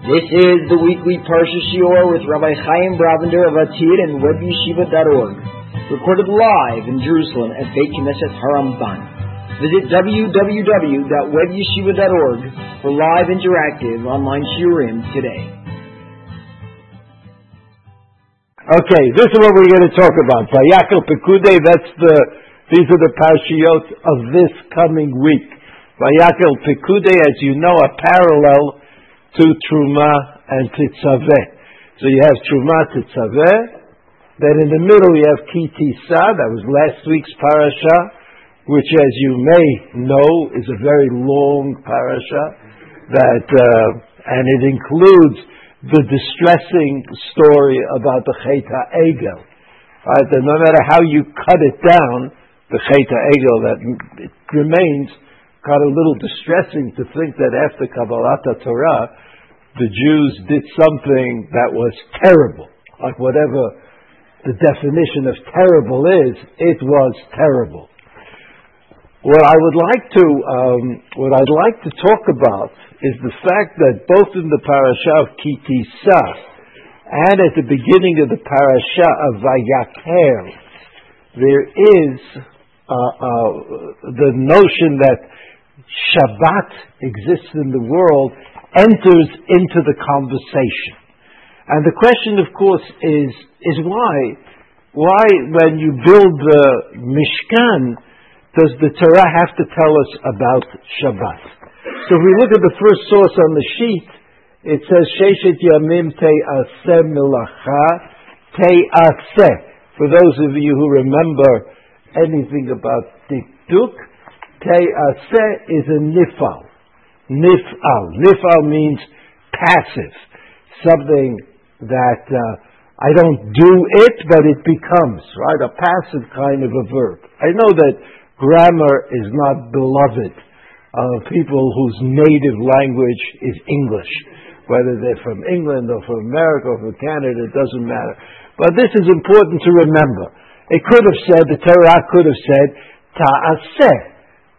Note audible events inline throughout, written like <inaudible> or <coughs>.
This is the weekly Parsha Shiur with Rabbi Chaim Brovender of ATID and WebYeshiva.org, recorded live in Jerusalem at Beit Knesset Haramban. Visit www.webyeshiva.org for live interactive online shiurim today. Okay, this is what we're going to talk about. Vayakel Pekude, that's the, these are the parshiot of this coming week. Vayakel Pekude, as you know, a parallel to Truma and Titzaveh. So you have Truma Titzaveh, then in the middle you have Kitisa, that was last week's parasha, which as you may know is a very long parasha, that, uh, and it includes the distressing story about the Cheta Egel. Right, that no matter how you cut it down, the Cheta Egel, that it remains kind of a little distressing to think that after Kabbalat Torah, the Jews did something that was terrible. Like whatever the definition of terrible is, it was terrible. What I would like to, um, what I'd like to talk about is the fact that both in the parasha of Kitisa and at the beginning of the parasha of Vayakel, there is uh, uh, the notion that Shabbat exists in the world enters into the conversation. And the question, of course, is, is why? Why, when you build the Mishkan, does the Torah have to tell us about Shabbat? So if we look at the first source on the sheet, it says, Sheshet Yamim Te'aseh Milacha Te'aseh. For those of you who remember anything about Dikduk, Te'aseh is a nifal. Nifal. Nifal means passive. Something that uh, I don't do it, but it becomes, right? A passive kind of a verb. I know that grammar is not beloved of people whose native language is English. Whether they're from England or from America or from Canada, it doesn't matter. But this is important to remember. It could have said, the Torah could have said, ta'aseh,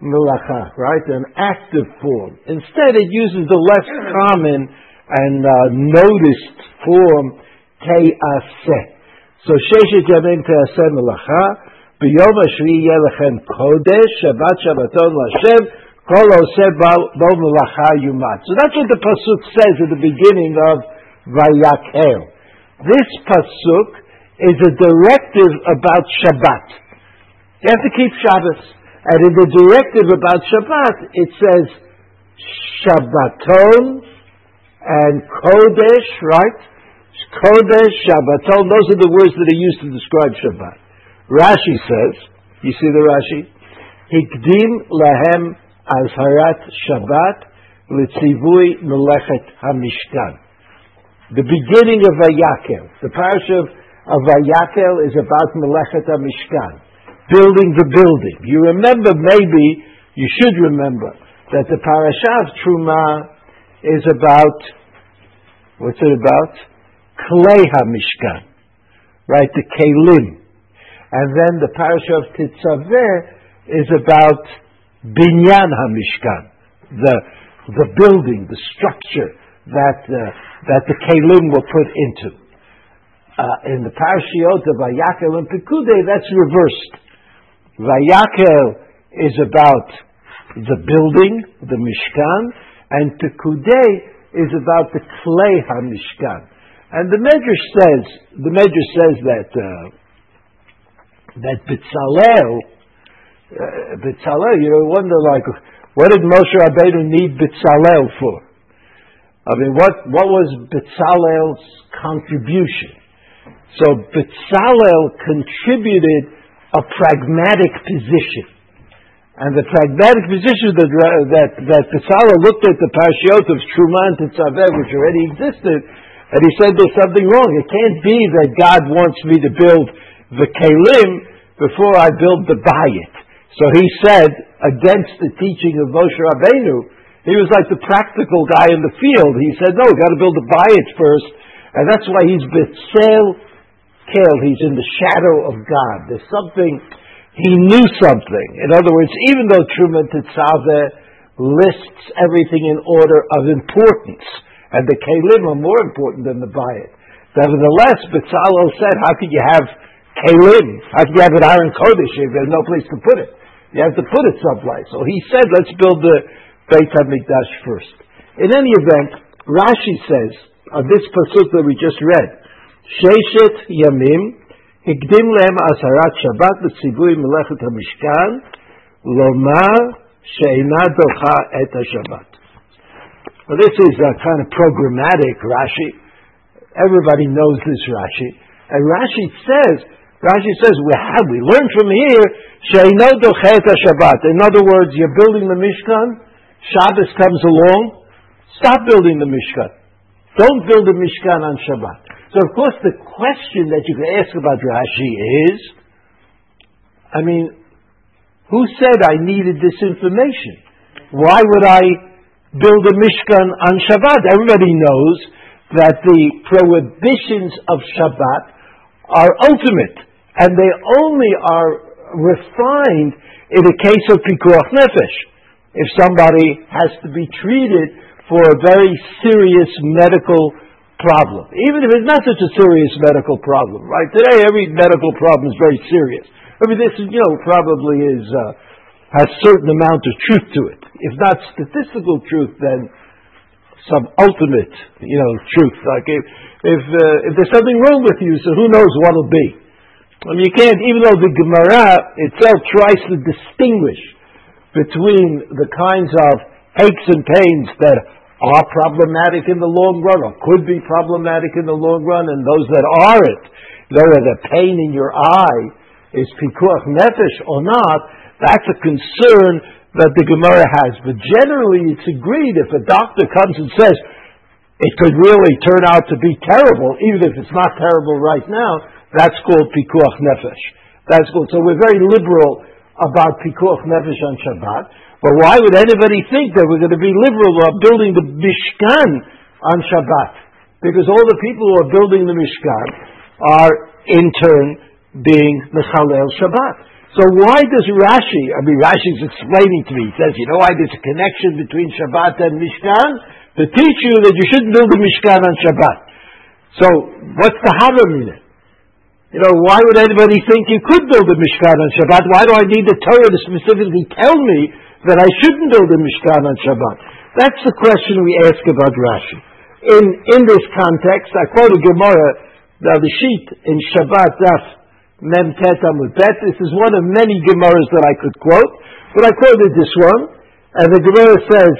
melacha, right? An active form. Instead, it uses the less common and uh, noticed form, te'aseh. So, sheshet yamim te'aseh melacha, b'yom hashvi yelechem kodesh, shabbat shabbaton l'Hashem, kol oseh bo melacha yumat. So that's what the pasuk says at the beginning of Vayakel. This pasuk is a directive about Shabbat. You have to keep Shabbos. And in the directive about Shabbat, it says Shabbaton and Kodesh, right? Kodesh, Shabbaton, those are the words that are used to describe Shabbat. Rashi says, you see the Rashi? Hikdim lahem azharat Shabbat litzivui melechet hamishkan. The beginning of Vayakel, the parasha of, of Vayakel is about melechet hamishkan building the building. You remember, maybe, you should remember, that the parasha of Truma is about, what's it about? Klei HaMishkan, right, the Kelim. And then the parasha of Titzaveh is about Binyan HaMishkan, the, the building, the structure that, uh, that the Kelim were put into. Uh, in the parashiot of Vayakel and Pekude, that's reversed. Vayakel is about the building, the Mishkan, and Pekudei is about the Klei HaMishkan. And the Medrash says, the Medrash says that, uh, that Bitzalel, uh, Bitzalel, you know, wonder like, what did Moshe Rabbeinu need Bitzalel for? I mean, what, what was Bitzalel's contribution? So Bitzalel contributed a pragmatic position. And the pragmatic position that, uh, that, that Pesala looked at the Parshiot of Truma and Tetzaveh, which already existed, and he said there's something wrong. It can't be that God wants me to build the Kalim before I build the Bayit. So he said, against the teaching of Moshe Rabbeinu, he was like the practical guy in the field. He said, no, we've got to build the Bayit first, and that's why he's Betzel killed. He's in the shadow of God. There's something, he knew something. In other words, even though Truman Tetzaveh lists everything in order of importance, and the kelim are more important than the bayit. Nevertheless, Bezalel said, how could you have kelim? How could you have an aron kodesh if there's no place to put it? You have to put it someplace. So he said, let's build the Beit HaMikdash first. In any event, Rashi says, on this pasuk that we just read, Sheshet Yamim, הקדים להם עשרת שבת בציווי מלאכת המשכן, לומר שאינה דוחה את השבת. Well, this is a kind of programmatic Rashi. Everybody knows this Rashi. And Rashi says, Rashi says, we have, we learn from here, she'ino doche et Shabbat. In other words, you're building the Mishkan, Shabbos comes along, stop building the Mishkan. Don't build the Mishkan on Shabbat. So, of course, the question that you can ask about Rashi is, I mean, who said I needed this information? Why would I build a Mishkan on Shabbat? Everybody knows that the prohibitions of Shabbat are ultimate, and they only are refined in a case of Pikuach Nefesh. If somebody has to be treated for a very serious medical problem, even if it's not such a serious medical problem, right? Today, every medical problem is very serious. I mean, this, is, you know, probably is uh, has certain amount of truth to it. If not statistical truth, then some ultimate, you know, truth. Like if if, uh, if there's something wrong with you, so who knows what it'll be. I mean, you can't, even though the Gemara itself tries to distinguish between the kinds of aches and pains that are problematic in the long run or could be problematic in the long run, and those that aren't, whether the pain in your eye is pikuach nefesh or not, that's a concern that the Gemara has. But generally, it's agreed if a doctor comes and says it could really turn out to be terrible, even if it's not terrible right now, that's called pikuach nefesh. That's called. So we're very liberal about pikuach nefesh on Shabbat. But why would anybody think that we're going to be liberal about building the Mishkan on Shabbat? Because all the people who are building the Mishkan are in turn being Mechalel Shabbat. So why does Rashi, I mean Rashi's explaining to me, he says, you know why there's a connection between Shabbat and Mishkan? To teach you that you shouldn't build a Mishkan on Shabbat. So what's the Havam in it? You know, why would anybody think you could build a Mishkan on Shabbat? Why do I need the Torah to specifically tell me that I shouldn't build a Mishkan on Shabbat? That's the question we ask about Rashi. In, in this context, I quote a Gemara, now the sheet in Shabbat Daf Mem Tet Amud Bet. This is one of many Gemaras that I could quote, but I quoted this one, and the Gemara says,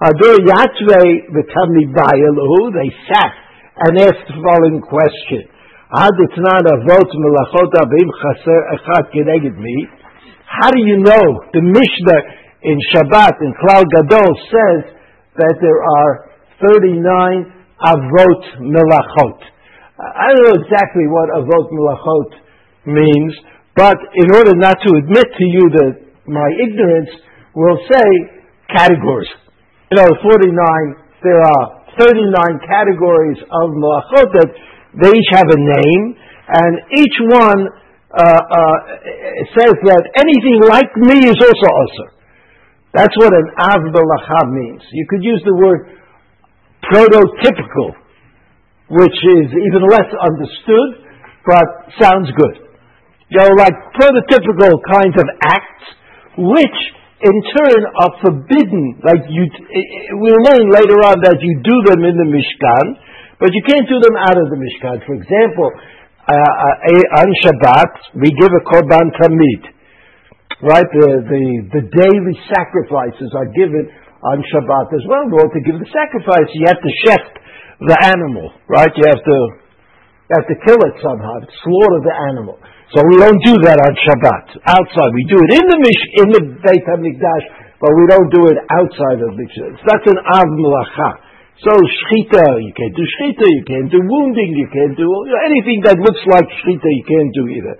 Ador Yatvei V'Tamni Bayalu, they sat and asked the following question. How do you know? The Mishnah in Shabbat, in Klal Gadol, says that there are 39 avot melachot. I don't know exactly what avot melachot means, but in order not to admit to you that my ignorance, we'll say categories. You know, 49, there are 39 categories of melachot that they each have a name, and each one uh, uh, says that anything like me is also also. That's what an av belachav means. You could use the word prototypical, which is even less understood, but sounds good. You know, like prototypical kinds of acts, which in turn are forbidden. Like you, we'll learn later on that you do them in the Mishkan, but you can't do them out of the Mishkan. For example, uh, uh, on Shabbat, we give a korban tamid right? The, the, the daily sacrifices are given on Shabbat as well. In order to give the sacrifice, you have to shecht the animal, right? You have to, you have to kill it somehow, slaughter the animal. So we don't do that on Shabbat outside. We do it in the mish, in the Beit Hamikdash, but we don't do it outside of the Mikdash. That's an av melacha. So shchita, you can't do shchita, you can't do wounding, you can't do anything that looks like shchita, you can't do either.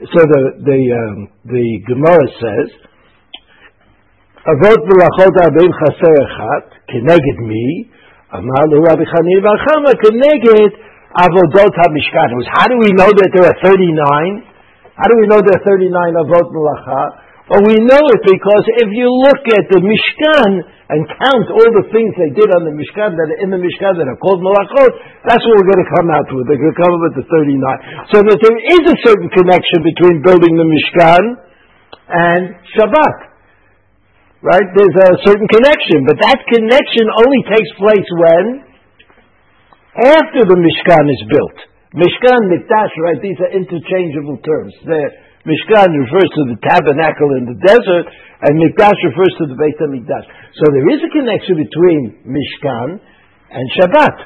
So the the um, the Gemara says, "Avot v'lachot arbim chaser echat keneged mi." Amar lu Rabbi Chanina bar Chama keneged avodot hamishkan. How do we know that there are thirty nine? How do we know there are thirty nine avot melacha? Well, we know it because if you look at the Mishkan and count all the things they did on the Mishkan that are in the Mishkan that are called Malachot, that's what we're going to come out with. They're going to come up with the 39. So that there is a certain connection between building the Mishkan and Shabbat. Right? There's a certain connection, but that connection only takes place when? After the Mishkan is built. Mishkan, Mikdash, right? These are interchangeable terms. They're, Mishkan refers to the tabernacle in the desert, and Mikdash refers to the Beit HaMikdash. So there is a connection between Mishkan and Shabbat.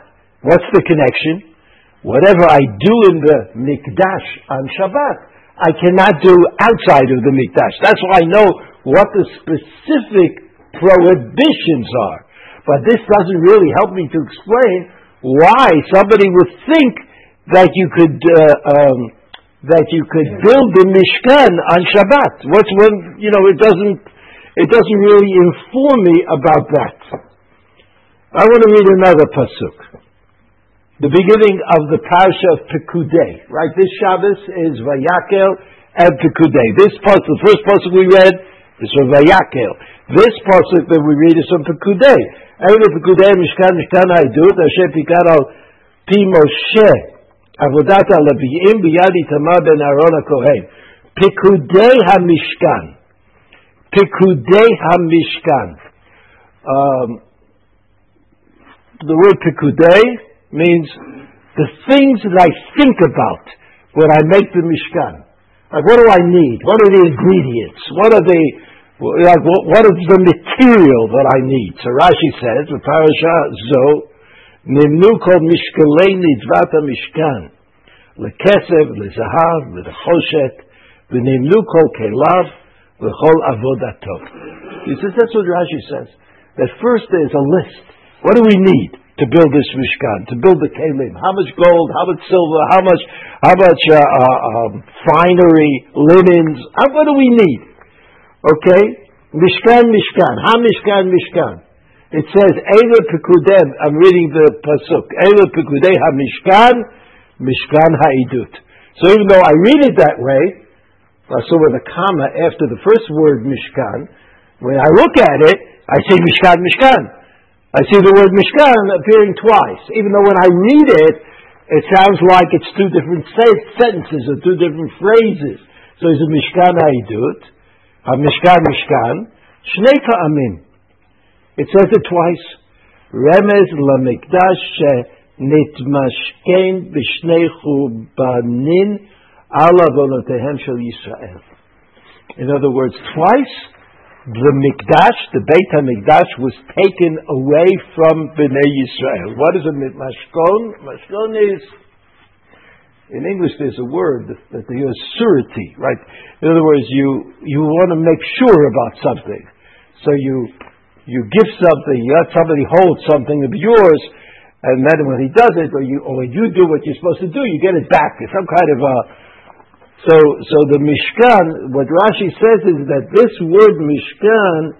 What's the connection? Whatever I do in the Mikdash on Shabbat, I cannot do outside of the Mikdash. That's why I know what the specific prohibitions are. But this doesn't really help me to explain why somebody would think that you could uh, um, that you could build the Mishkan on Shabbat. What's one, you know, it doesn't, it doesn't really inform me about that. I want to read another pasuk. The beginning of the parsha of Pekudei, right? This Shabbos is Vayakel and Pekudei. This pasuk, the first pasuk we read is from Vayakel. This pasuk that we read is from Pekudei. Eile Pekudei Mishkan Mishkan Haidut Asher Pikar al Pi Moshe עבודת הלוויים ביד איתמר בן אהרון הכהן. פיקודי המשכן. פיקודי המשכן. Um, the word pikudei means the things that I think about when I make the mishkan. Like, what do I need? What are the ingredients? What are the like, what is the material that I need? So Rashi says, the parasha zo נמנו כל משקלי נדבת המשכן, לכסף, לזהב, לנחושת, ונמנו כל כליו וכל עבודתו. He says, that's what Rashi says. That first there's a list. What do we need to build this Mishkan, to build the Kalim? How much gold, how much silver, how much, how much uh, uh, um, finery, linens? How, what do we need? Okay? Mishkan, Mishkan. Ha Mishkan, Mishkan. It says, Eile Pekudem, I'm reading the Pasuk, Eile Pekudei HaMishkan, Mishkan HaIdut. So even though I read it that way, so with a comma after the first word Mishkan, when I look at it, I see Mishkan, Mishkan. I see the word Mishkan appearing twice. Even though when I read it, it sounds like it's two different sentences or two different phrases. So it's a Mishkan HaIdut, HaMishkan, Mishkan, Shnei Ta'amim. It says it twice. Remez lamikdash nitmashken b'shnei chubanin ala vonotehem shel Yisrael. In other words, twice the mikdash, the Beit HaMikdash, was taken away from Bnei Yisrael. What is a mashkon? Mashkon is in English, there's a word that, the surety, right? In other words, you you want to make sure about something, so you you give something, you let somebody hold something of yours, and then when he does it, or you, or when you do what you're supposed to do, you get it back. It's some kind of a. So, so the Mishkan, what Rashi says is that this word Mishkan,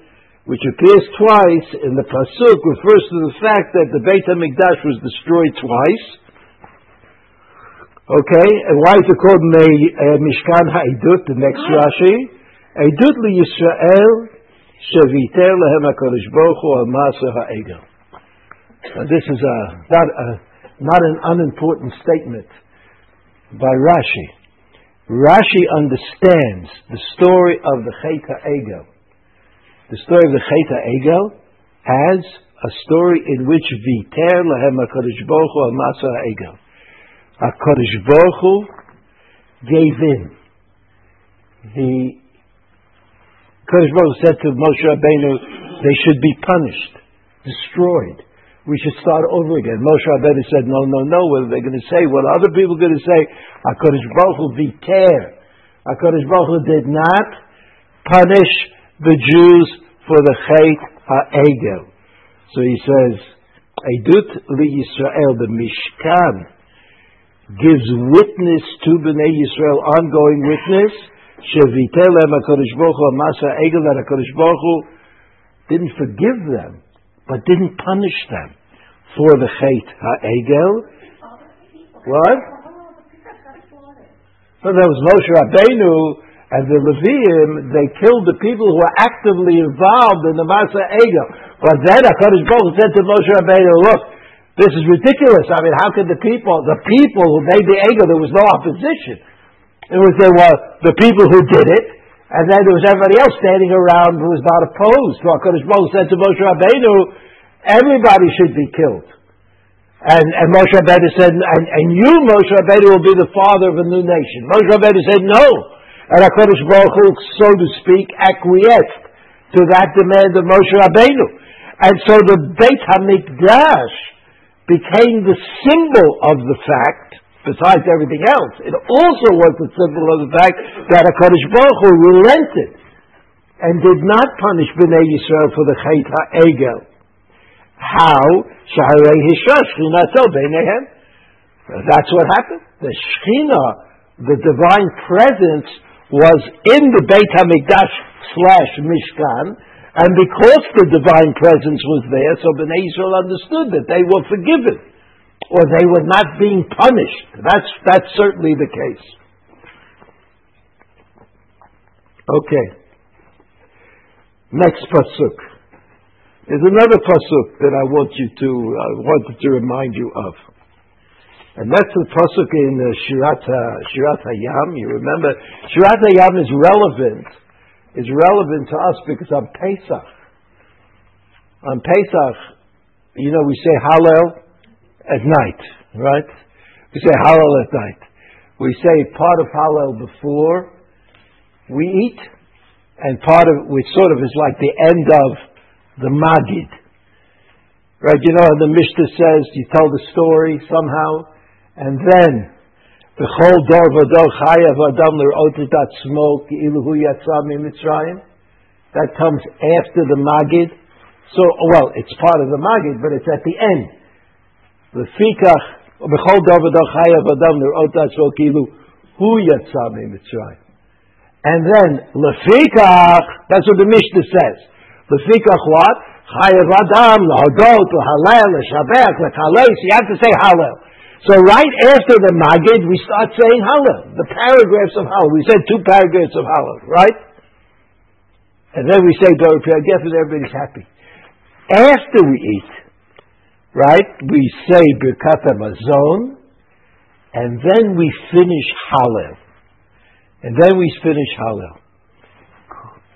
which appears twice in the pasuk, refers to the fact that the Beit Hamikdash was destroyed twice. Okay, and why is it called uh, Mishkan Ha'idut? The next Rashi, Eidut li Yisrael Sheviter lehem HaKadosh Baruch Hu ha'egel. This is a, not, a, not an unimportant statement by Rashi. Rashi understands the story of the Chet HaEgel. The story of the Chet HaEgel as a story in which Viter lehem HaKadosh Baruch Hu al ha'egel. HaKadosh Baruch gave in. He Kodesh Baruch said to Moshe Rabbeinu, they should be punished, destroyed. We should start over again. Moshe Rabbeinu said, no, no, no. What are they going to say? What are other people going to say? HaKadosh Baruch Hu viter. HaKadosh Baruch Hu did not punish the Jews for the Chet HaEgel. So he says, Eidut li Yisrael, the Mishkan, gives witness to Bnei Yisrael, ongoing witness, Shevitel HaKadosh Baruch Hu Masa Egel that HaKadosh Baruch Hu didn't forgive them, but didn't punish them for the Chet HaEgel. What? So there was Moshe Rabbeinu And the Levium, they killed the people who were actively involved in the Masa Egel. But then HaKadosh Baruch Hu said to Moshe Rabbeinu, look, this is ridiculous. I mean, how could the people, the people who made the Egel, there was no opposition. It was there were the people who did it, and then there was everybody else standing around who was not opposed. HaKadosh Baruch said to Moshe Rabbeinu, everybody should be killed. And, and Moshe Rabbeinu said, and, and you, Moshe Rabbeinu, will be the father of a new nation. Moshe Rabbeinu said, no. And HaKadosh Baruch Hu, so to speak, acquiesced to that demand of Moshe Rabbeinu. And so the Beit HaMikdash became the symbol of the fact, besides everything else, it also was a symbol of the fact that HaKadosh Baruch Hu relented and did not punish Bnei Yisrael for the Chait HaEgel. How? Shaharei Hishash Shchinato Beinehem. That's what happened. The Shechina, the divine presence, was in the Beit HaMikdash slash Mishkan, and because the divine presence was there, so Bnei Israel understood that they were forgiven, or they were not being punished. That's, that's certainly the case. Okay. Next pasuk. There's another pasuk that I want you to, I wanted to remind you of. And that's the pasuk in uh, Shirat, Shirat Hayam. You remember, Shirat Hayam is relevant, is relevant to us because on Pesach, on Pesach, you know, we say Hallel at night, right? We say Hallel at night. We say part of Hallel before we eat, and part of which sort of is like the end of the Magid. Right, you know, how the Mishnah says you tell the story somehow, and then, the whole dor v'dor chayav adam l'r'ot that smoke iluhu yatzam Mitzrayim. That comes after the Magid. So, well, it's part of the Magid, but it's at the end. Fikach b'chol v'dor chayav adam l'r'ot that smoke iluhu yatzam Mitzrayim. And then, lefikach, that's what the Mishnah says. Lefikach what? Chayav adam l'hodot, l'halel, l'shabech, l'chales. You have to say halel. So right after the Magid, we start saying Hallel, the paragraphs of Hallel. We said two paragraphs of Hallel, right? And then we say Dor and everybody's happy. After we eat, right, we say Birkat Hamazon, and then we finish Hallel. And then we finish Hallel.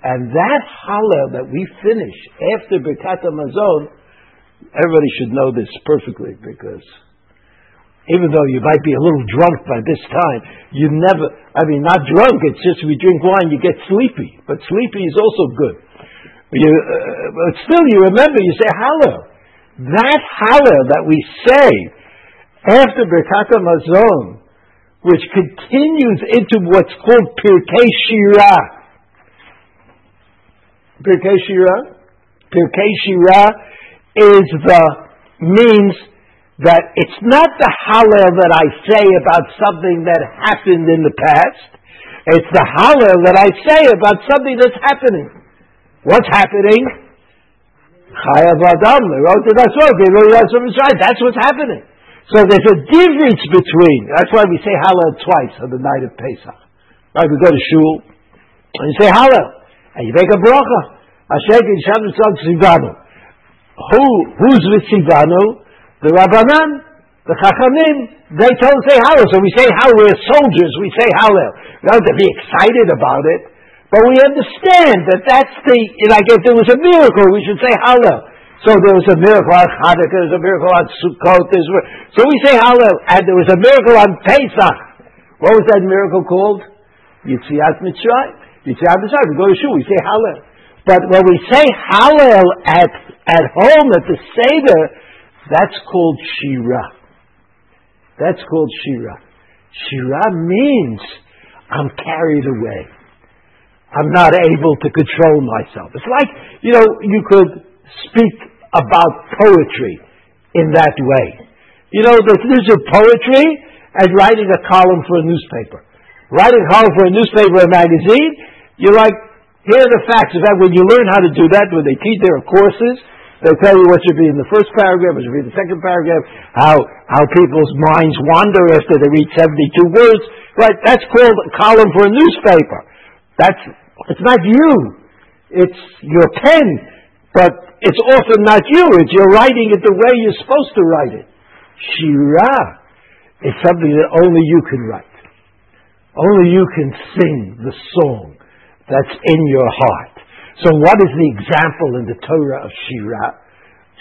And that Hallel that we finish after Birkat Hamazon, everybody should know this perfectly because even though you might be a little drunk by this time, you never, I mean, not drunk, it's just we drink wine, you get sleepy. But sleepy is also good. You, uh, but still, you remember, you say Hallel. That Hallel that we say after Birkat Hamazon, which continues into what's called Pirkei Shira. Pirkei Shira? Pirkei Shira is the means that it's not the Hallel that I say about something that happened in the past. It's the Hallel that I say about something that's happening. What's happening? Chayav Adam, that's what's happening. So there's a difference between, that's why we say Hallel twice on the night of Pesach. Right, we go to Shul, and you say Hallel, and you make a bracha. Hashem Sivanu. Who, who's with Sivanu? The Rabbanan, the Chachamim, they don't say Hallel. So we say Hallel. We're soldiers. We say Hallel. We don't have to be excited about it. But we understand that that's the, like if there was a miracle, we should say Hallel. So there was a miracle on Hanukkah, there was a miracle on Sukkot, there's, so we say Hallel. And there was a miracle on Pesach. What was that miracle called? Yitziat Mitzrayim. Yitziat Mitzrayim. We go to Shul, we say Hallel. But when we say Hallel at, at home, at the Seder, that's called Shira. That's called Shira. Shira means I'm carried away. I'm not able to control myself. It's like, you know, you could speak about poetry in that way. You know, there's a poetry and writing a column for a newspaper. Writing a column for a newspaper or a magazine, you're like, here are the facts. In fact, when you learn how to do that, when they teach their courses, they tell you what should be in the first paragraph, what should be in the second paragraph, how, how people's minds wander after they read 72 words. Right? That's called a column for a newspaper. That's, it's not you. It's your pen. But it's often not you. It's you're writing it the way you're supposed to write it. Shira is something that only you can write. Only you can sing the song that's in your heart. So what is the example in the Torah of Shira?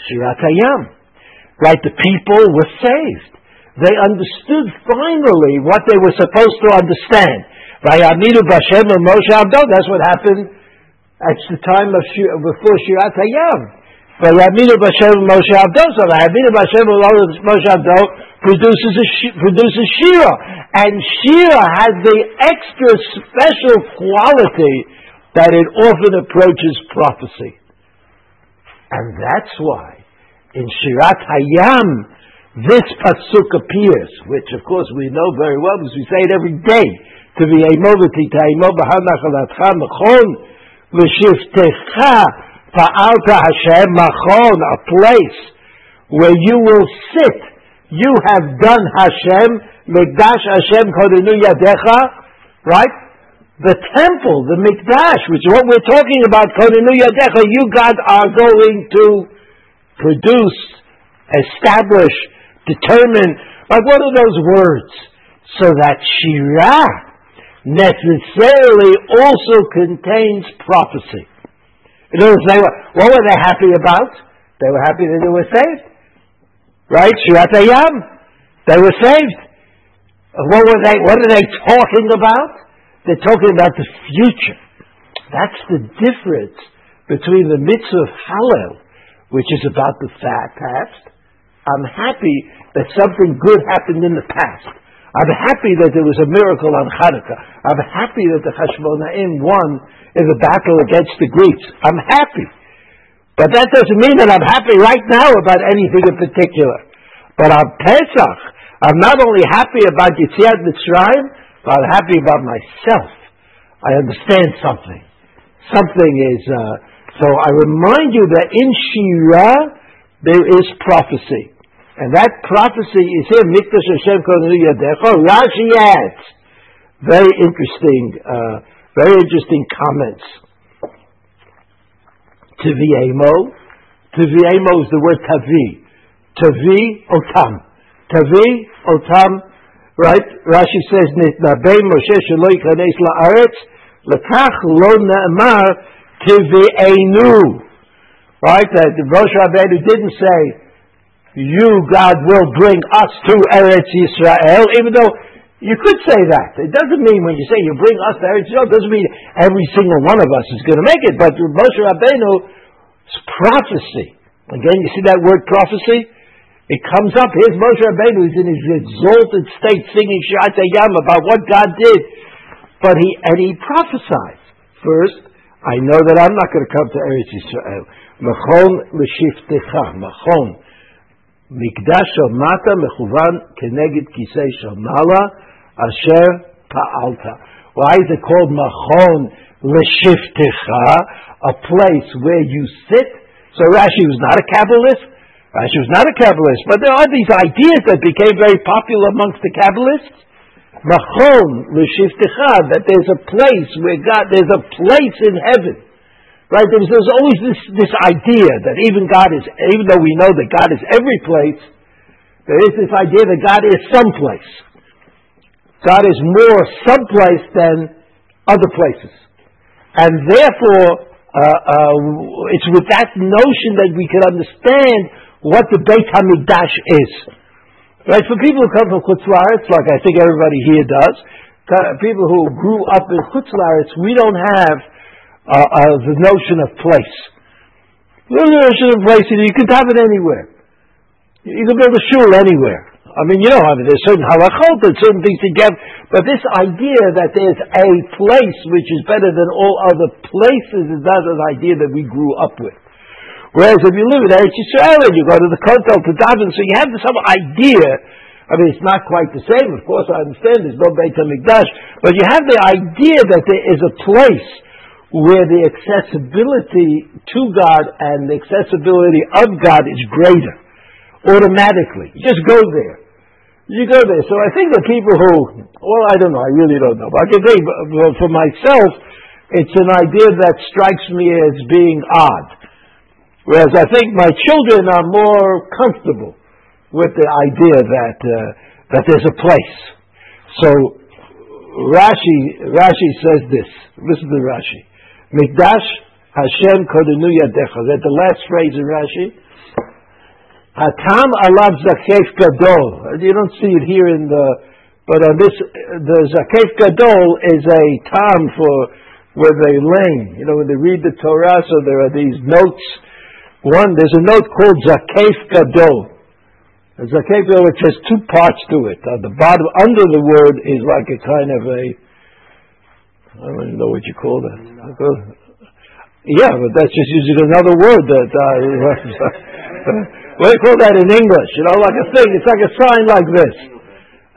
Shira Hayam. Right? The people were saved. They understood finally what they were supposed to understand. Vayamidu Bashem Moshe Abdo. That's what happened at the time of before Shirat Hayam. Vayamidu Bashem Moshe Abdo. So Vayamidu Bashem Moshe Abdo produces a, produces Shira, and Shira has the extra special quality that it often approaches prophecy, and that's why in Shirat Hayam this pasuk appears, which of course we know very well because we say it every day. To be a movati machon l'shiftecha fa'alta Hashem machon, a place where you will sit you have done Hashem, Mikdash Hashem Kodenu Yadecha, right? The temple, the Mikdash, which is what we're talking about, Kodenu Yadecha, you God are going to produce, establish, determine, like what are those words? So that Shirah necessarily also contains prophecy. In other words, what were they happy about? They were happy that they were saved. Right? Shirat. They were saved. What were they, what are they talking about? They're talking about the future. That's the difference between the mitzvah of Hallel, which is about the past. I'm happy that something good happened in the past. I'm happy that there was a miracle on Hanukkah. I'm happy that the Hashmonaim won in the battle against the Greeks. I'm happy. But that doesn't mean that I'm happy right now about anything in particular. But on Pesach, I'm not only happy about Yetziat Mitzrayim, but I'm happy about myself. I understand something. Something is, uh, so I remind you that in Shira, there is prophecy. And that prophecy is here, Mikdash Hashem Yadecho. Rashi adds, very interesting, uh, very interesting comments. Taviemo. Taviemo is the word tavi. Tavi otam. Tavi otam, right? Rashi says, Nitnabei Moshe shelo yikanes la'aretz, lekach lo na'amar tivi'enu. Right? That Moshe Rabbeinu didn't say, you, God, will bring us to Eretz Yisrael, even though you could say that. It doesn't mean when you say you bring us to Eretz Yisrael, it doesn't mean every single one of us is going to make it. But Moshe Rabbeinu's prophecy, again, you see that word prophecy? It comes up. Here's Moshe Rabbeinu. He's in his exalted state singing Shirat Yam about what God did. But he, and he prophesies. First, I know that I'm not going to come to Eretz Yisrael. Machon l'shiftecha. Machon. Mikdash mata mechuvan keneged kisei shamala asher pa'alta. Why is it called machon l'shiftecha, a place where you sit? So Rashi was not a Kabbalist. Rashi was not a Kabbalist, but there are these ideas that became very popular amongst the Kabbalists. Machon l'shiftecha, that there's a place where God, there's a place in heaven. Right? There's, there's always this, this idea that even God is, even though we know that God is every place, there is this idea that God is someplace. God is more someplace than other places. And therefore, uh, uh, it's with that notion that we can understand what the Beit HaMikdash is. Right? For people who come from Chutz like I think everybody here does, people who grew up in Chutz we don't have uh, uh, the notion of place. The notion of place, you can have it anywhere. You can build a shul anywhere. I mean, you know, I mean, there's certain halachot and certain things to get, but this idea that there's a place which is better than all other places is not an idea that we grew up with. Whereas if you live in Eretz Yisrael and you go to the Kotel to daven, so you have some idea. I mean, it's not quite the same. Of course, I understand there's no Beit Hamikdash, but you have the idea that there is a place where the accessibility to God and the accessibility of God is greater automatically. You just go there. You go there. So I think the people who, well, I don't know, I really don't know, but I can think for myself, it's an idea that strikes me as being odd. Whereas I think my children are more comfortable with the idea that uh, that there's a place. So Rashi Rashi says this. Listen to Rashi. Mikdash Hashem Kodenu Yadecha. That the last phrase in Rashi. Hatam alav zakef gadol. You don't see it here in the, but on this, the zakef gadol is a tam for where they lane. You know, when they read the Torah, so there are these notes one, there's a note called Zakef Gadol. Zakef Gadol, which has two parts to it. At the bottom, under the word, is like a kind of a, I don't even know what you call that. Yeah, but that's just using another word that, what do you call that in English? You know, like a thing, it's like a sign like this.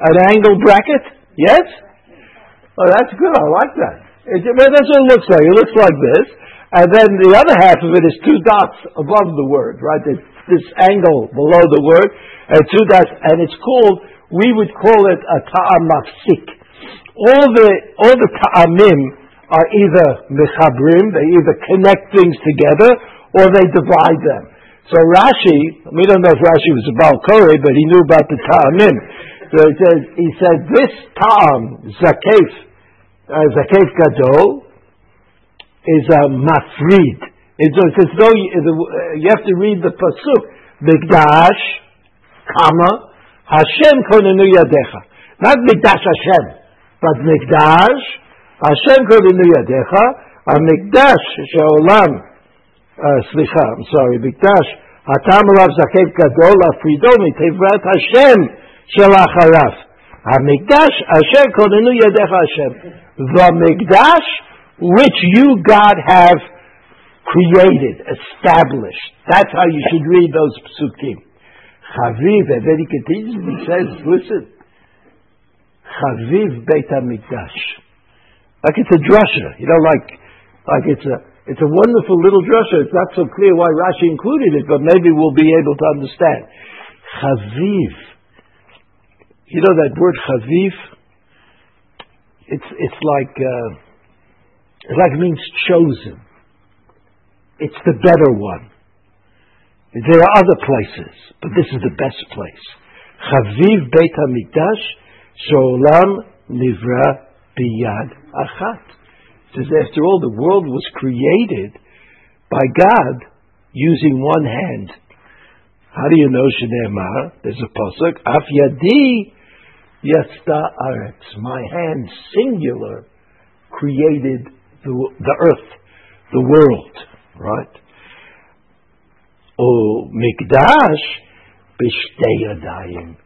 An angle bracket? Yes? Oh, that's good, I like that. It, that's what it looks like. It looks like this. And then the other half of it is two dots above the word, right? It's this angle below the word, and two dots, and it's called, we would call it a ta'am mafsik. All the, all the ta'amim are either mechabrim, they either connect things together, or they divide them. So Rashi, we don't know if Rashi was about Koreh, but he knew about the ta'amim. So he says, he said, this ta'am, zakef, uh, zakef gadol, is a mafrid. It's, it's though you, you, have to read the pasuk. Mikdash, comma, Hashem konenu yadecha. Not Mikdash Hashem, but Mikdash, Hashem konenu yadecha, a Mikdash she'olam, uh, slicha, I'm sorry, Mikdash, Hatam alav zakef gadol, afrido mitevrat Hashem shelacharav. המקדש אשר כוננו ידיך השם. The מקדש which you, God, have created, established. That's how you should read those psukim. Chaviv, and then he continues and he says, listen, Chaviv Beit HaMikdash. Like it's a drasha, you know, like, like it's a, it's a wonderful little drasha. It's not so clear why Rashi included it, but maybe we'll be able to understand. Chaviv. You know that word chaviv? It's, it's like, uh, like means chosen. It's the better one. There are other places, but this is the best place. Chaviv Beit HaMikdash Sholam Nivra Biyad Achat. Says after all, the world was created by God using one hand. How do you know Shneemar? There's a pasuk. Af yadi yasta aretz. My hand, singular, created the, the earth, the world, right? Oh, mikdash b'shtei yadayim.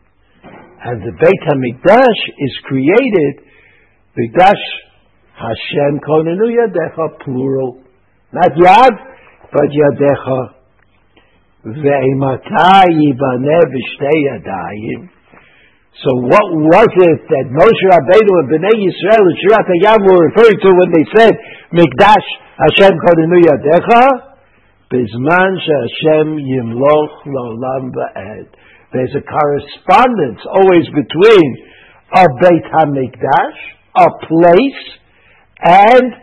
And the Beit HaMikdash is created, Mikdash Hashem konenu yadecha, plural. Not yad, but yadecha. Ve'imata yibaneh b'shtei. So what was it that Moshe Rabbeinu and Bnei Yisrael and Shirat Hayam were referring to when they said, Mikdash Hashem Kodenu Yadecha? Bizman Hashem Yimloch Lolam Ba'ed. There's a correspondence always between a Beit HaMikdash, a place, and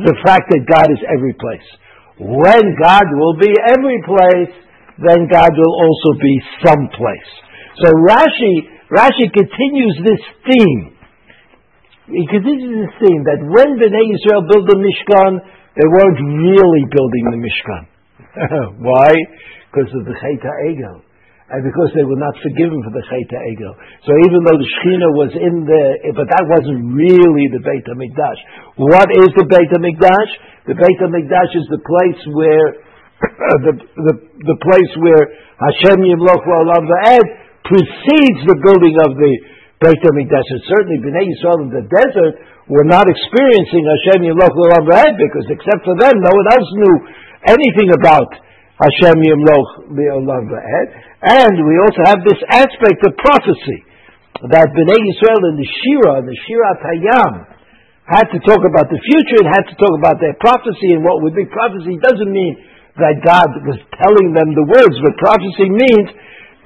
the fact that God is every place. When God will be every place, then God will also be some place. So Rashi Rashi continues this theme. He continues this theme that when Bnei Israel built the Mishkan, they weren't really building the Mishkan. <laughs> Why? Because of the Cheta Egel. And because they were not forgiven for the Cheta Egel. So even though the Shekhinah was in there, but that wasn't really the Beit HaMikdash. What is the Beit HaMikdash? The Beit HaMikdash is the place where, <coughs> the, the, the place where Hashem Yimloch La'olam Va'ed precedes the building of the Beit HaMikdash. And certainly Bnei Yisrael in the desert were not experiencing Hashem Yimloch L'olam because except for them, no one else knew anything about Hashem Yimloch L'olam And we also have this aspect of prophecy that Bnei Yisrael in the Shira, the Shira Hayam, had to talk about the future and had to talk about their prophecy and what would be prophecy doesn't mean that God was telling them the words, but prophecy means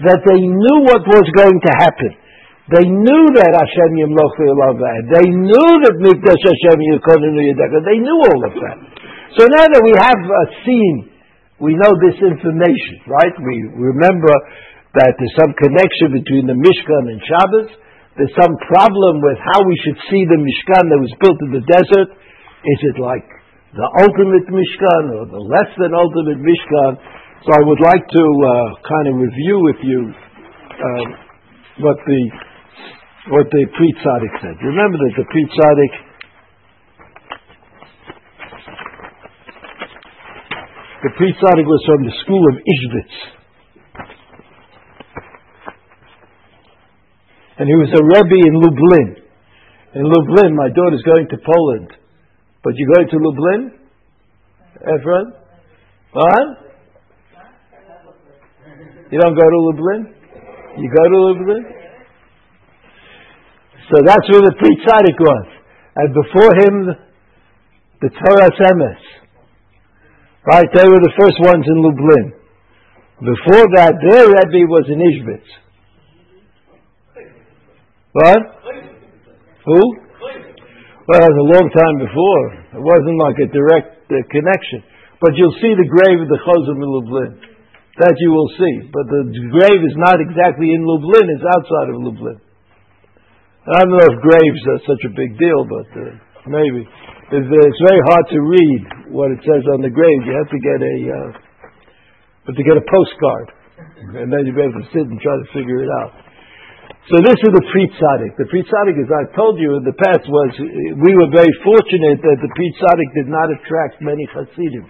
that they knew what was going to happen. They knew that Hashem Yimloch. They knew that Mikdash Hashem Yikonenu Yedeka. They knew all of that. So now that we have a scene, we know this information, right? We remember that there's some connection between the Mishkan and Shabbos. There's some problem with how we should see the Mishkan that was built in the desert. Is it like the ultimate Mishkan or the less than ultimate Mishkan? So I would like to uh, kind of review with you uh, what the what the Tzaddik said. Remember that the Pri Tzaddik the Pri Tzaddik was from the school of Ishbitz. and he was a Rebbe in Lublin. In Lublin, my daughter's going to Poland. But you're going to Lublin? Efron? What? You don't go to Lublin? You go to Lublin? So that's where the Pri Tzaddik was. And before him, the Torah Emes. Right, they were the first ones in Lublin. Before that, their Rebbe was in Ishbitz. What? Who? Well, it was a long time before. It wasn't like a direct uh, connection. But you'll see the grave of the Chozeh in Lublin. That you will see. But the grave is not exactly in Lublin, it's outside of Lublin. I don't know if graves are such a big deal, but uh, maybe. It's, uh, it's, very hard to read what it says on the grave. You have to get a, uh, to get a postcard. And then you'll be able to sit and try to figure it out. So this is the Pri Tzaddik. The Pri Tzaddik, as I told you in the past, was we were very fortunate that the Pri Tzaddik did not attract many Hasidim,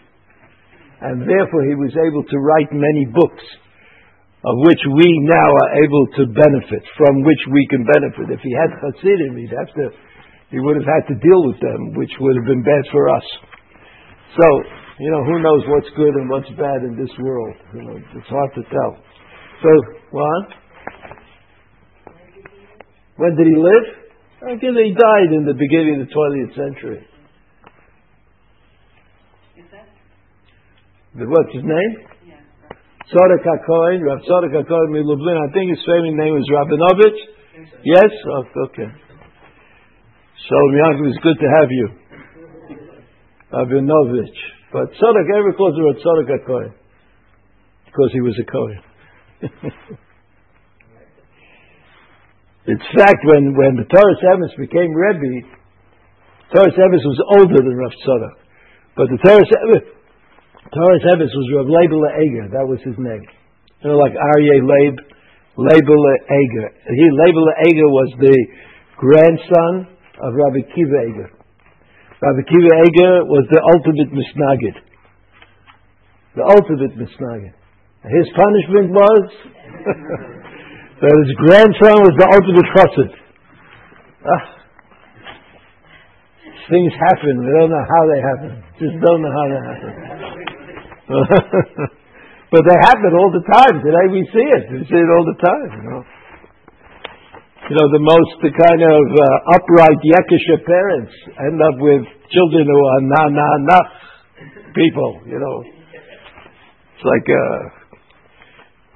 and therefore he was able to write many books, of which we now are able to benefit, from which we can benefit. If he had Hasidim, he'd have to, he would have had to deal with them, which would have been bad for us. So, you know, who knows what's good and what's bad in this world? You know, it's hard to tell. So, what? When did he live? Okay, he died in the beginning of the 20th century. The, what's his name? Yeah. Tzadok HaKohen, Rav Tzadok HaKohen Lublin. I think his family name was Rabinovich. Yes? Oh, okay. Shalom Yankov, it's good to have you. Rabinovich. But Tzadok, everyone calls him Tzadok HaKohen. Because he was a Kohen. <laughs> In fact, when, when the Torah Emes became Rebbe, Torah Emes was older than Rav Tzadok. But the Torah Emes, Torah was Rav Leibel Eger. That was his name. You know, like Aryeh Leib, Leibel Eger. He, Leibel Eger was the grandson of Rabbi Akiva Eger. Rabbi Akiva Eger was the ultimate misnagid. The ultimate misnagid. His punishment was <laughs> that his grandson was the ultimate chassid. Ah. Things happen. We don't know how they happen. Just don't know how they happen. <laughs> but they happen all the time. Today we see it. We see it all the time. You know, you know the most kind of uh, upright Yekisha parents end up with children who are na na na people. You know, it's like. Uh,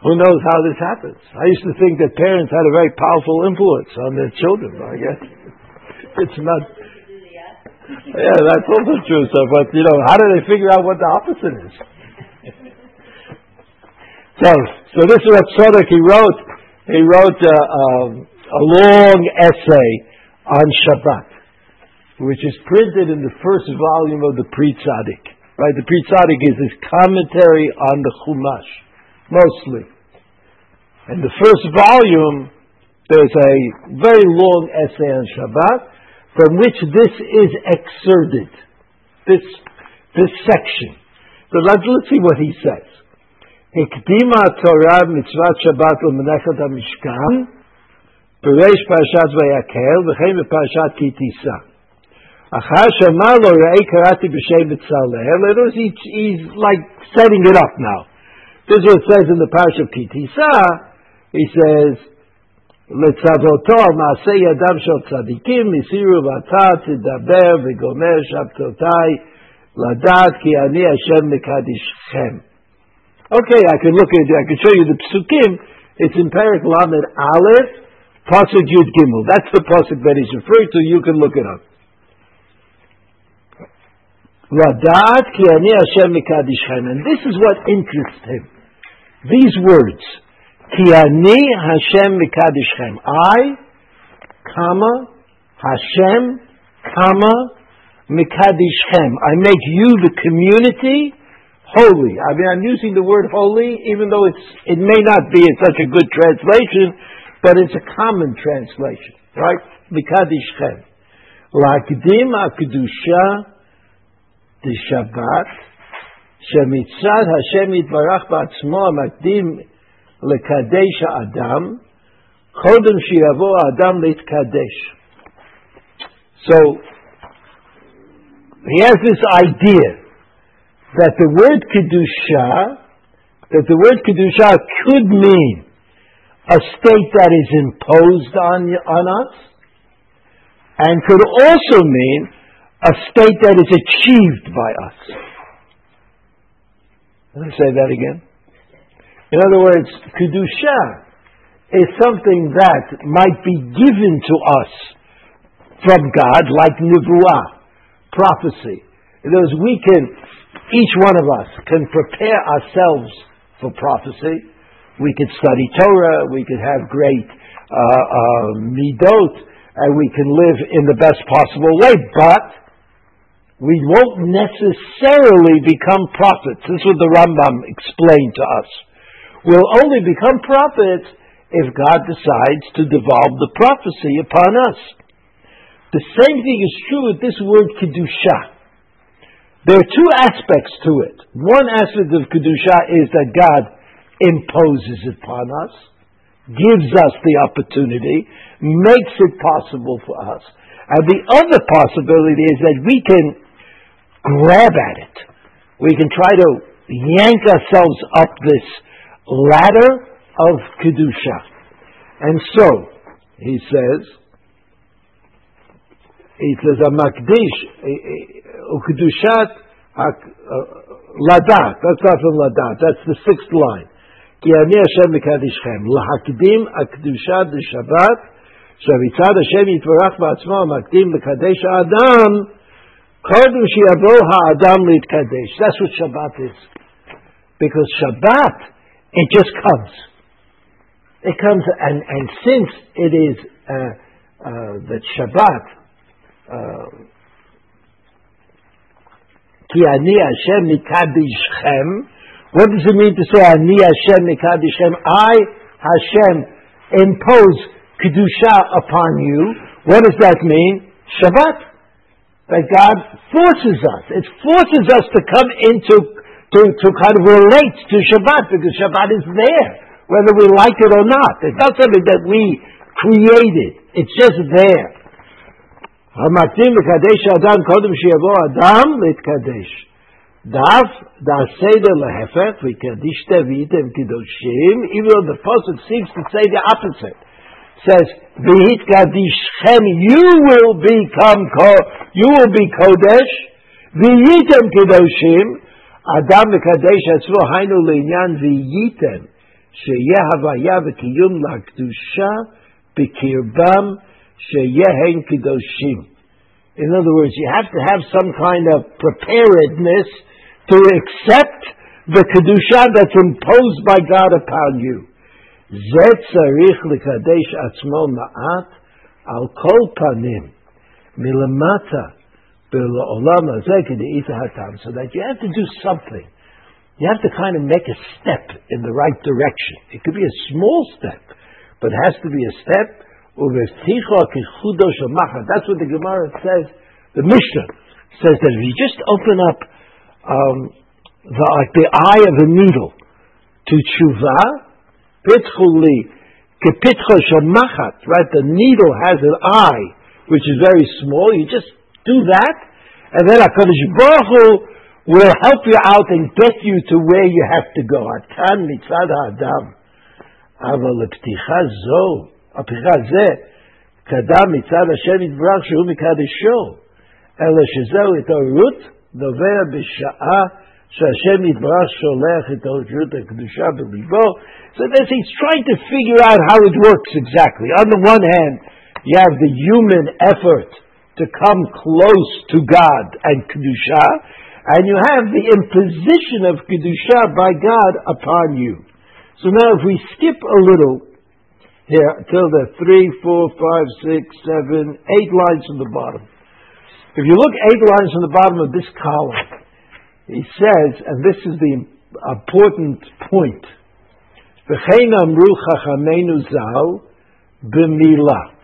who knows how this happens? I used to think that parents had a very powerful influence on their children. I guess <laughs> it's not. Yeah, that's also true. So, but you know, how do they figure out what the opposite is? <laughs> so, so this is what Tzadok he wrote. He wrote uh, um, a long essay on Shabbat, which is printed in the first volume of the Pri Tzaddik. Right, the Pri Tzaddik is his commentary on the Chumash, mostly. In the first volume, there's a very long essay on Shabbat, from which this is excerpted. This this section. But let's, let's see what he says. הקדימה התורה מצוות שבת ומלאכת המשכן פרש פרשת ויקל, וכן בפרשת כי תישא. אחר שאמר לו, ראה קראתי בשם בצלאל, and he's, he's like setting it up now. This is what says in the parsha of Ki Tisa. He says, לצוותו על מעשה ידם של צדיקים, מסירו ואתה תדבר וגומר שבתותיי לדעת כי אני השם מקדישכם. Okay, I can look at it, I can show you the psukim. It's in Perek Lamed Aleph, Pasuk Yud Gimel. That's the pasuk that he's referring to. You can look it up. Ladat ki ani Hashem mikadishchem. And this is what interests him. These words. Ki ani Hashem mikadishchem. I, comma, Hashem, comma, mikadishchem. I make you the community holy. I mean, I'm using the word holy, even though it's, it may not be in such a good translation, but it's a common translation, right? Mikadishchem. Lakdim the Shabbat, shemitzad Hashem yitbarach ba'atzmo makdim lekadesh adam, chodem shiyavo adam litkadesh. So, he has this idea that the word kedusha, that the word kedusha could mean a state that is imposed on, on us, and could also mean a state that is achieved by us. Let me say that again. In other words, kedusha is something that might be given to us from God, like nivuah, prophecy. In other words, we can, each one of us can prepare ourselves for prophecy we could study Torah, we could have great uh, uh, midot, and we can live in the best possible way, but we won't necessarily become prophets. This is what the Rambam explained to us. We'll only become prophets if God decides to devolve the prophecy upon us. The same thing is true with this word kedusha. There are two aspects to it. One aspect of kedusha is that God imposes upon us, gives us the opportunity, makes it possible for us. And the other possibility is that we can grab at it. We can try to yank ourselves up this ladder of Kedusha. And so, he says, he says, a makdish, kedushat ladat. That's not from ladat. That's the sixth line. כי אני השם מקדישכם, להקדים הקדושה דשבת, שמצד השם יתברך בעצמו מקדים לקדש האדם, קודם שיבוא האדם להתקדש. That's what Shabbat is. Because Shabbat, it just comes. It comes, and, and since it is uh, uh, that Shabbat, כי אני השם מקדישכם, What does it mean to say, Ani Hashem Mikadishchem? I, Hashem, impose Kedusha upon you. What does that mean? Shabbat. That God forces us. It forces us to come into, to, to kind of relate to Shabbat because Shabbat is there, whether we like it or not. It's not something that we created. It's just there. המתאים לקדש Daf da'aseder lehefech v'kadishta v'item kiddushim. Even though the pasuk seems to say the opposite, says v'it kadishchem, you will become ko, you will be kodesh v'item kiddushim. Adam mekadesh atzmo hainu le'inyan v'item sheyeh havaya v'kiyum la'kedusha sheyeh sheyehen kiddushim. In other words, you have to have some kind of preparedness to accept the kedusha that's imposed by God upon you. Zet tzarich likadesh atzmo ma'at al kol panim milamata b'la'olam hatam. So that you have to do something. You have to kind of make a step in the right direction. It could be a small step, but it has to be a step. That's what the Gemara says. The Mishnah says that if you just open up um, the, like the eye of a needle to tshuva, pitchuli, kepitcho shamachat, right? The needle has an eye, which is very small. You just do that, and then HaKadosh Baruch Hu will help you out and get you to where you have to go. Atan mitzad ha'adam. אבל לפתיחה זו, הפתיחה זה, קדם מצד השם יתברך שהוא מקדשו, אלא שזהו התעוררות נובע בשעה שהשם יתברך שולח את האושיות הקדושה בליבו. So this, he's trying to figure out how it works exactly. On the one hand, you have the human effort to come close to God and Kedusha, and you have the imposition of Kedusha by God upon you. So now if we skip a little here till the three, four, five, six, seven, eight lines from the bottom. If you look eight lines from the bottom of this column, he says, and this is the important point, V'chein amru chachamenu zal b'milah.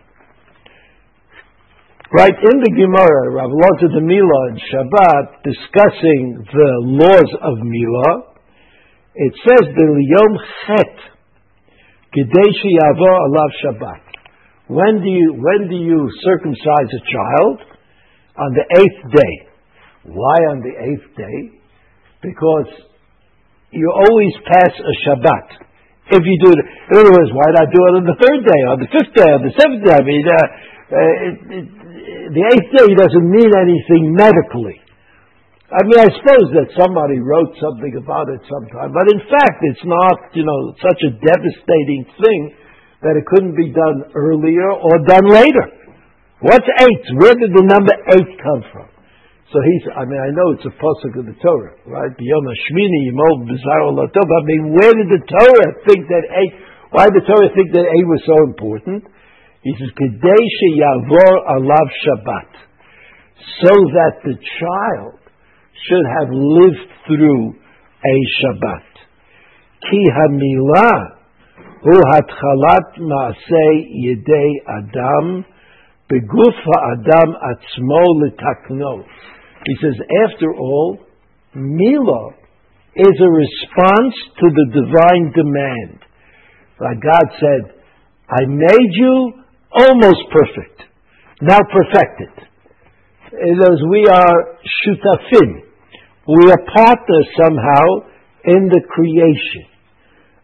Right in the Gemara, Rav Loza de Mila Shabbat, discussing the laws of Milah, it says, B'liyom chet, yavo alav Shabbat. When do you, when do you circumcise a child? On the eighth day. Why on the eighth day? Because you always pass a Shabbat. If you do it, in other words, why not do it on the third day, on the fifth day, on the seventh day? I mean, uh, uh, it, it, the eighth day doesn't mean anything medically. I mean, I suppose that somebody wrote something about it sometime, but in fact, it's not, you know, such a devastating thing that it couldn't be done earlier or done later. What's eight? Where did the number eight come from? So he's, I mean, I know it's a pasuk of the Torah, right? Biyom Hashmini Yimol Bizar Olatov. I mean, where did the Torah think that A, why did the Torah think that A was so important? He says, Kadesh Yavor Alav Shabbat. So that the child should have lived through a Shabbat. Ki Hamilah Hu Hatchalat Maasei Yedei Adam Beguf Adam Atzmo Litakno. He says, after all, Mila is a response to the divine demand. Like God said, I made you almost perfect. Now perfected. As we are shutafim. We are partners somehow in the creation.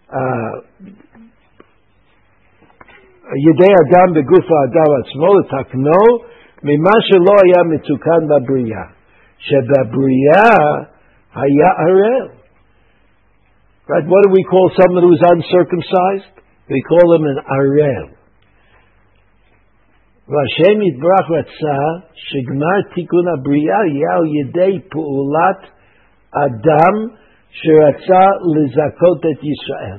Uh, ידי אדם בגוף האדם עצמו לתקנו ממה שלא היה מתוקן בבריאה. שבבריאה היה ערל. Right? What do we call someone who is uncircumcised? We call him an arel. והשם יתברך רצה שגמר תיקון הבריאה יהיה על ידי פעולת אדם שרצה לזכות את ישראל.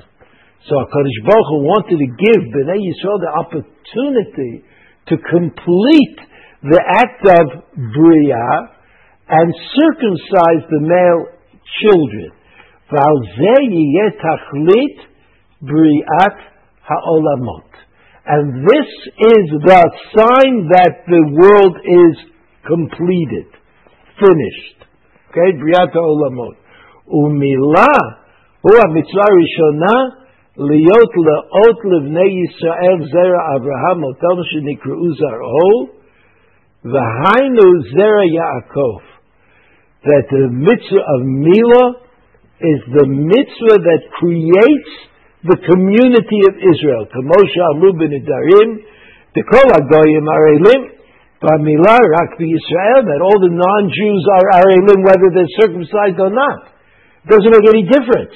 So HaKadosh Baruch Hu wanted to give Bnei Yisrael the opportunity to complete the act of Bria and circumcise the male children. Briat Ha'olamot. And this is the sign that the world is completed, finished. Okay, Briat Ha'olamot. Umila, hu mitzvah rishona, להיות לאות לבני ישראל זרע אברהם, אותם שנקראו זרעו, והיינו זרע יעקב that the mitzvah of Mila is the mitzvah that creates the community of Israel. Kamosha Amru b'nidarim, the kol agoyim arelim, b'mila rak Israel, that all the non-Jews are arelim whether they're circumcised or not. It doesn't make any difference.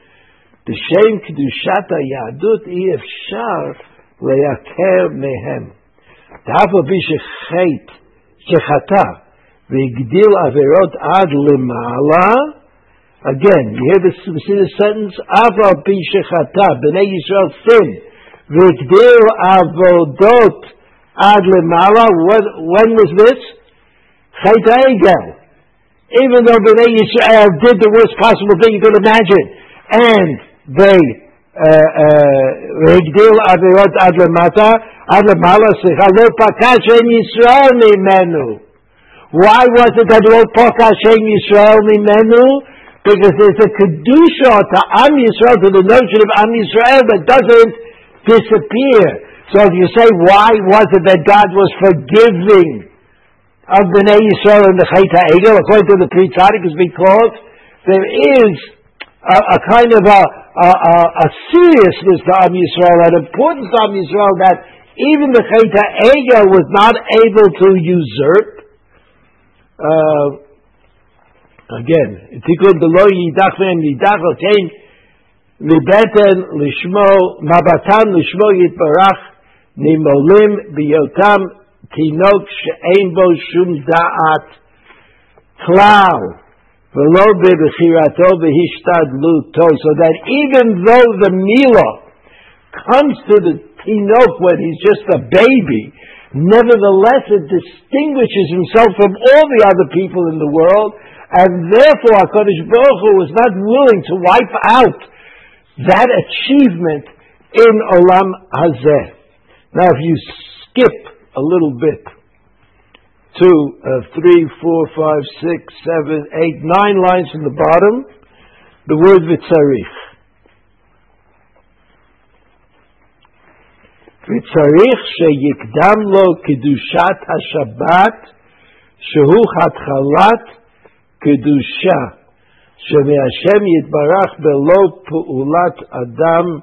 בשם קדושת היהדות אי אפשר לייקר מהם. ואף על פי שחטא שחטא והגדיל עבירות עד למעלה, again, you hear this, you see the sentence, אף על פי שחטא, בני ישראל sin, והגדיל עבודות עד למעלה, when was this? חטא העגל. Even though Bnei Yisrael did the worst possible thing you could imagine, and they הגדיל עבירות עד למטה, עד למעלה, סליחה, לא פקע שם ישראל ממנו. Why was it that לא פקע שם ישראל ממנו? Because there's a kedusha to Am Yisrael, to the notion of Am Yisrael that doesn't disappear. So if you say, why was it that God was forgiving of the Nei Yisrael and the Chayta Egel, according to the Pri is because there is a, a kind of a, a, a, a seriousness to Am Yisrael, an importance to Am Yisrael that even the Chayta Ega was not able to usurp. Uh, again, Tikkun Delo Yidach Mem Yidach Otein Lishmo Mabatan Lishmo Yitbarach Nimolim Biyotam Tinok She'en Bo Shum Da'at Klal so that even though the milah comes to the Tinok when he's just a baby, nevertheless it distinguishes himself from all the other people in the world, and therefore HaKadosh Baruch Hu was not willing to wipe out that achievement in Olam Hazeh. Now if you skip a little bit, to uh, three, four, five, six, seven, eight, nine lines from the bottom, the word Vitzarich. וצריך שיקדם לו קדושת השבת שהוא התחלת kedusha shemehashem yitbarach below pu'ulat adam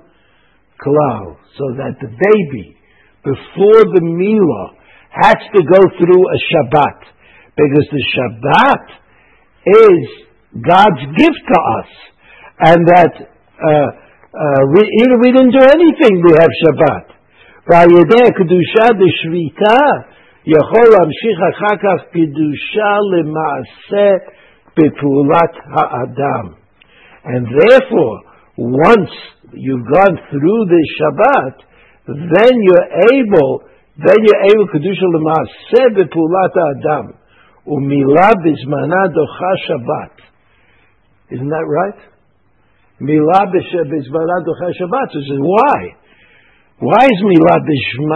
klal, so that the baby before the milah has to go through a Shabbat because the Shabbat is God's gift to us, and that uh, uh, we, we didn't do anything. We have Shabbat. ועל kedusha דשביתה יכול להמשיך אחר כך קדושה למעשה bepulat ha'adam. And therefore, once you've gone through the Shabbat, then you're able, then you're able kedusha l'maaseh bepulat ha'adam. Umila bizmana docha Shabbat. Isn't that right? Mila bizmana docha Shabbat. So says, why? Why is Mila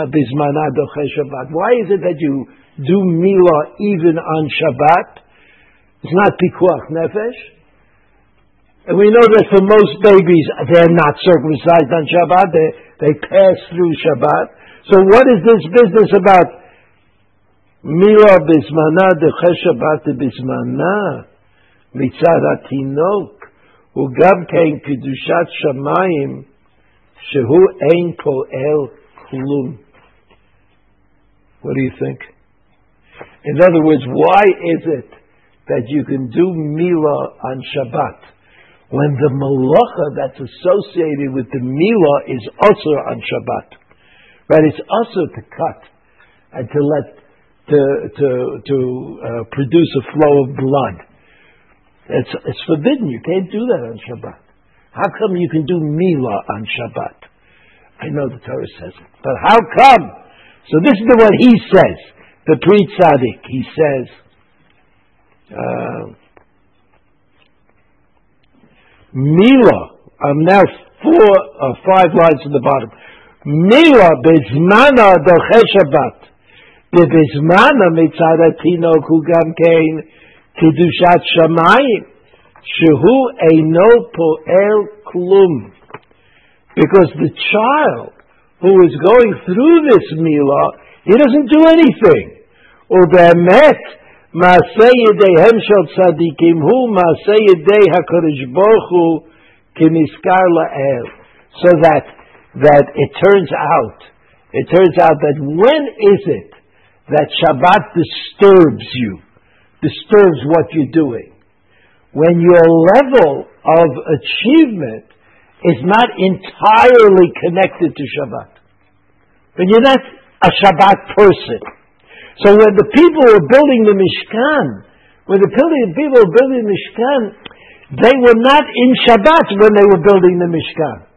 bizmana docha Shabbat? Why is it that you do Mila even on Shabbat? It's not pikuach nefesh. And we know that for most babies, they're not circumcised on Shabbat. They, they pass through Shabbat. So what is this business about? Mila bismana deche Shabbat bismana mitzad atinok ugam kein kedushat shamayim shehu ein poel klum. What do you think? In other words, why is it that you can do Mila on Shabbat when the malacha that's associated with the Mila is also on Shabbat. Right? It's also to cut and to let to to to uh, produce a flow of blood. It's it's forbidden. You can't do that on Shabbat. How come you can do Mila on Shabbat? I know the Torah says it, but how come? So this is what he says. The Pri Tzaddik, he says, uh, Mila, I'm now four or uh, five lines to the bottom. Mila bezmana doche Shabbat. בזמן המצד התינוק הוא גם כן קדושת שמיים, שהוא אינו פועל כלום. Because the child who is going through this milah, he doesn't do anything. ובאמת, מעשה ידיהם של צדיקים הוא מעשה ידי הקדוש ברוך הוא כנזכר לאל. So that, that it turns out, it turns out that when is it that Shabbat disturbs you, disturbs what you're doing? When your level of achievement is not entirely connected to Shabbat. When you're not a Shabbat person. So when the people were building the Mishkan, when the people were building the Mishkan, they were not in Shabbat when they were building the Mishkan.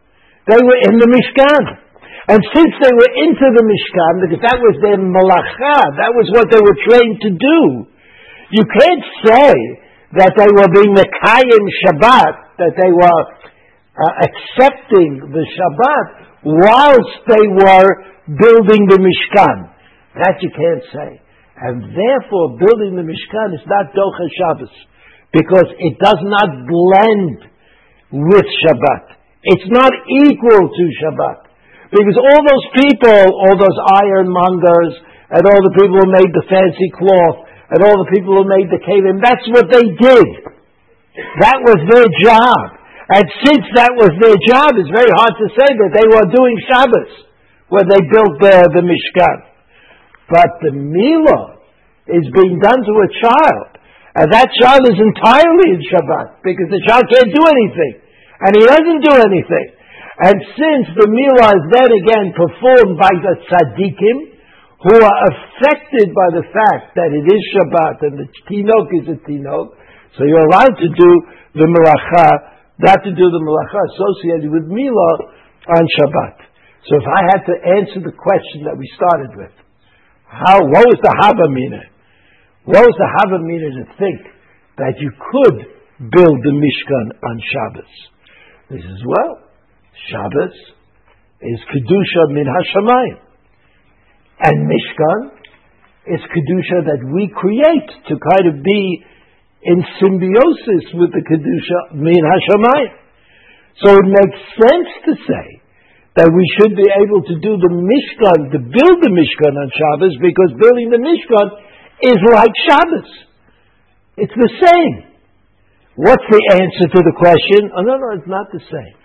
They were in the Mishkan. And since they were into the Mishkan, because that was their malacha, that was what they were trained to do, you can't say that they were being Mekayim Shabbat, that they were uh, accepting the Shabbat whilst they were building the Mishkan. That you can't say. And therefore, building the Mishkan is not Docha Shabbos. because it does not blend with Shabbat. It's not equal to Shabbat. Because all those people, all those ironmongers, and all the people who made the fancy cloth, and all the people who made the kevim, that's what they did. That was their job. And since that was their job, it's very hard to say that they were doing Shabbos when they built the, the Mishkan. But the Milah is being done to a child. And that child is entirely in Shabbat because the child can't do anything. And he doesn't do anything. And since the Milah is then again performed by the tzaddikim, who are affected by the fact that it is Shabbat and the Tinok is a Tinok, so you're allowed to do the Melacha, not to do the Melacha associated with Milah on Shabbat. So if I had to answer the question that we started with, how, what was the Havamina? What was the Havamina to think that you could build the Mishkan on Shabbos? This is well, Shabbos is Kedusha min Hashemayim. And Mishkan is Kedusha that we create to kind of be in symbiosis with the Kedusha min Hashemayim. So it makes sense to say that we should be able to do the Mishkan, to build the Mishkan on Shabbos, because building the Mishkan is like Shabbos. It's the same. What's the answer to the question? Oh, no, no, it's not the same.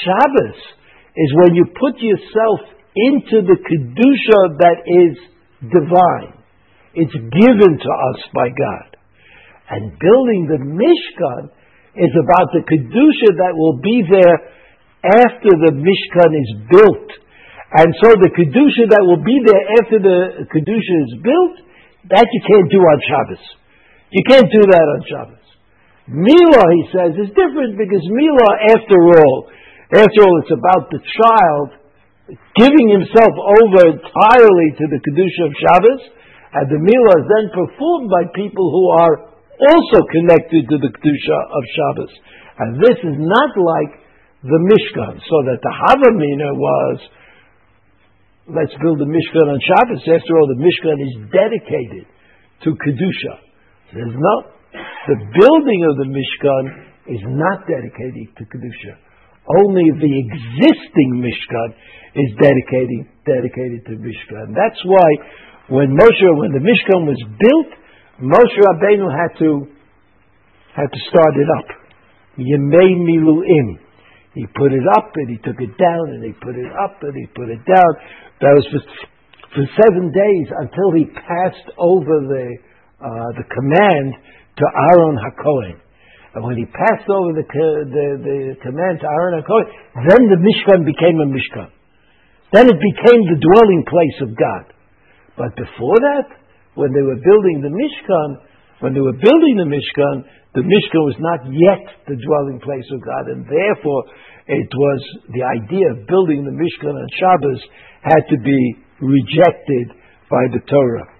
Shabbos is when you put yourself into the Kedusha that is divine. It's given to us by God. And building the Mishkan is about the Kedusha that will be there after the Mishkan is built. And so the Kedusha that will be there after the Kedusha is built, that you can't do on Shabbos. You can't do that on Shabbos. Milah, he says, is different because Milah, after all, after all, it's about the child giving himself over entirely to the Kedusha of Shabbos, and the Milah is then performed by people who are also connected to the Kedusha of Shabbos. And this is not like the Mishkan, so that the Havamina was, let's build the Mishkan on Shabbos. After all, the Mishkan is dedicated to Kedusha. There's not, the building of the Mishkan is not dedicated to Kedusha. Only the existing Mishkan is dedicated, dedicated to Mishkan. That's why when Moshe, when the Mishkan was built, Moshe Rabbeinu had to had to start it up. Yemei miluim. He put it up and he took it down and he put it up and he put it down. That was for, for seven days until he passed over the uh, the command to Aaron Hakohen. And when he passed over the, the, the command to Aaron Hakohen, then the Mishkan became a Mishkan. Then it became the dwelling place of God. But before that, when they were building the Mishkan, when they were building the Mishkan, the Mishkan was not yet the dwelling place of God, and therefore it was the idea of building the Mishkan on Shabbos had to be rejected by the Torah.